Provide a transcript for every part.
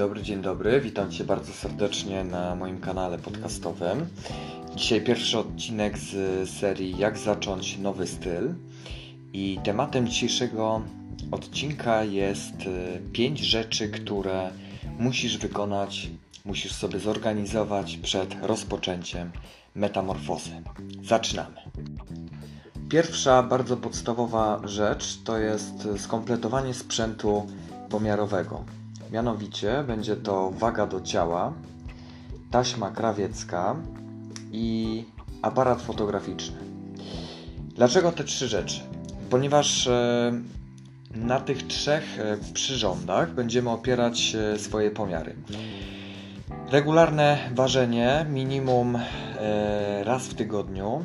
dobry, dzień dobry. Witam Cię bardzo serdecznie na moim kanale podcastowym. Dzisiaj pierwszy odcinek z serii Jak zacząć nowy styl. I tematem dzisiejszego odcinka jest 5 rzeczy, które musisz wykonać, musisz sobie zorganizować przed rozpoczęciem metamorfozy. Zaczynamy. Pierwsza bardzo podstawowa rzecz to jest skompletowanie sprzętu pomiarowego. Mianowicie będzie to waga do ciała, taśma krawiecka i aparat fotograficzny. Dlaczego te trzy rzeczy? Ponieważ e, na tych trzech e, przyrządach będziemy opierać e, swoje pomiary. Regularne ważenie minimum raz w tygodniu,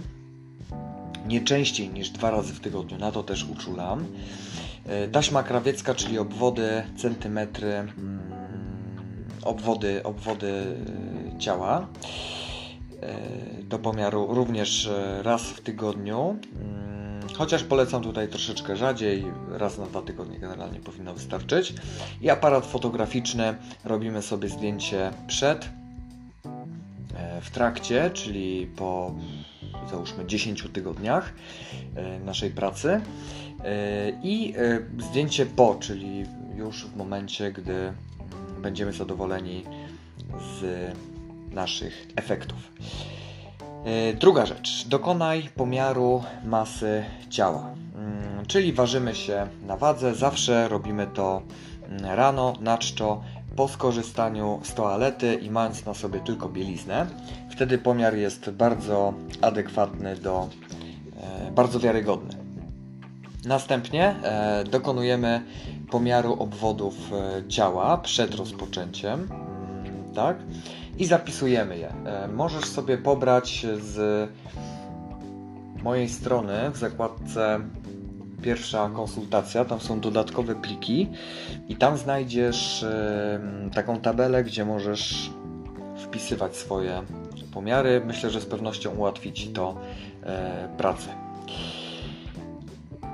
nie częściej niż dwa razy w tygodniu, na to też uczulam. E, taśma krawiecka, czyli obwody, centymetry, mm, obwody, obwody e, ciała e, do pomiaru również raz w tygodniu. Mm, chociaż polecam tutaj troszeczkę rzadziej, raz na dwa tygodnie generalnie powinno wystarczyć. I aparat fotograficzny, robimy sobie zdjęcie przed, w trakcie, czyli po załóżmy 10 tygodniach naszej pracy i e, zdjęcie po, czyli już w momencie, gdy będziemy zadowoleni z naszych efektów. E, druga rzecz. Dokonaj pomiaru masy ciała. Mm, czyli ważymy się na wadze. Zawsze robimy to mm, rano, na czczo, po skorzystaniu z toalety i mając na sobie tylko bieliznę. Wtedy pomiar jest bardzo adekwatny do, e, bardzo wiarygodny. Następnie e, dokonujemy pomiaru obwodów e, ciała przed rozpoczęciem, mm, tak? I zapisujemy je. Możesz sobie pobrać z mojej strony w zakładce pierwsza konsultacja, tam są dodatkowe pliki i tam znajdziesz taką tabelę, gdzie możesz wpisywać swoje pomiary. Myślę, że z pewnością ułatwi Ci to pracę.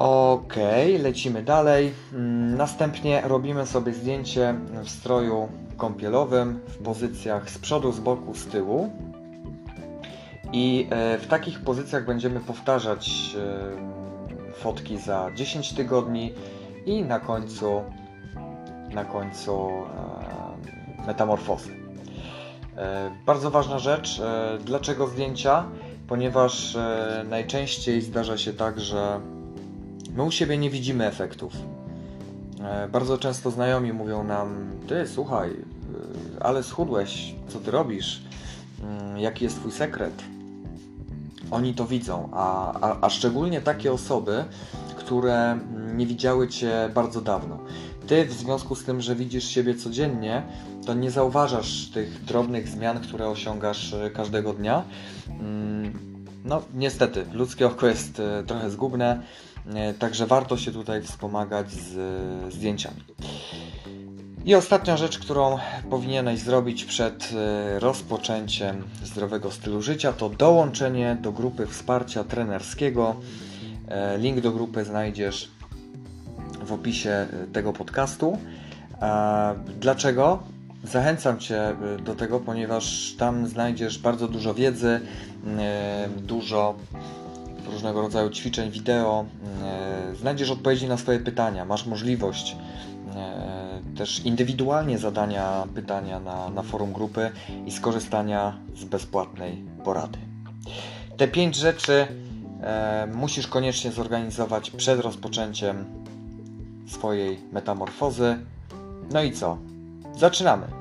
Ok, lecimy dalej. Mm, następnie robimy sobie zdjęcie w stroju kąpielowym w pozycjach z przodu, z boku, z tyłu. I e, w takich pozycjach będziemy powtarzać e, fotki za 10 tygodni i na końcu na końcu e, metamorfozy. Bardzo ważna rzecz, dlaczego zdjęcia? Ponieważ najczęściej zdarza się tak, że My u siebie nie widzimy efektów. E, bardzo często znajomi mówią nam: Ty, słuchaj, e, ale schudłeś, co ty robisz? Mm, jaki jest twój sekret? Oni to widzą, a, a, a szczególnie takie osoby, które nie widziały cię bardzo dawno. Ty, w związku z tym, że widzisz siebie codziennie, to nie zauważasz tych drobnych zmian, które osiągasz e, każdego dnia. Mm, no, niestety, ludzkie oko jest trochę zgubne E, także warto się tutaj wspomagać z zdjęciami. I ostatnia rzecz, którą powinieneś zrobić przed e, rozpoczęciem zdrowego stylu życia, to dołączenie do grupy wsparcia trenerskiego. E, link do grupy znajdziesz w opisie tego podcastu. Dlaczego? Zachęcam Cię do tego, ponieważ tam znajdziesz bardzo dużo wiedzy, dużo różnego rodzaju ćwiczeń wideo, e, znajdziesz odpowiedzi na swoje pytania, masz możliwość e, też indywidualnie zadania pytania na, na forum grupy i skorzystania z bezpłatnej porady. Te pięć rzeczy e, musisz koniecznie zorganizować przed rozpoczęciem swojej metamorfozy. No i co? Zaczynamy!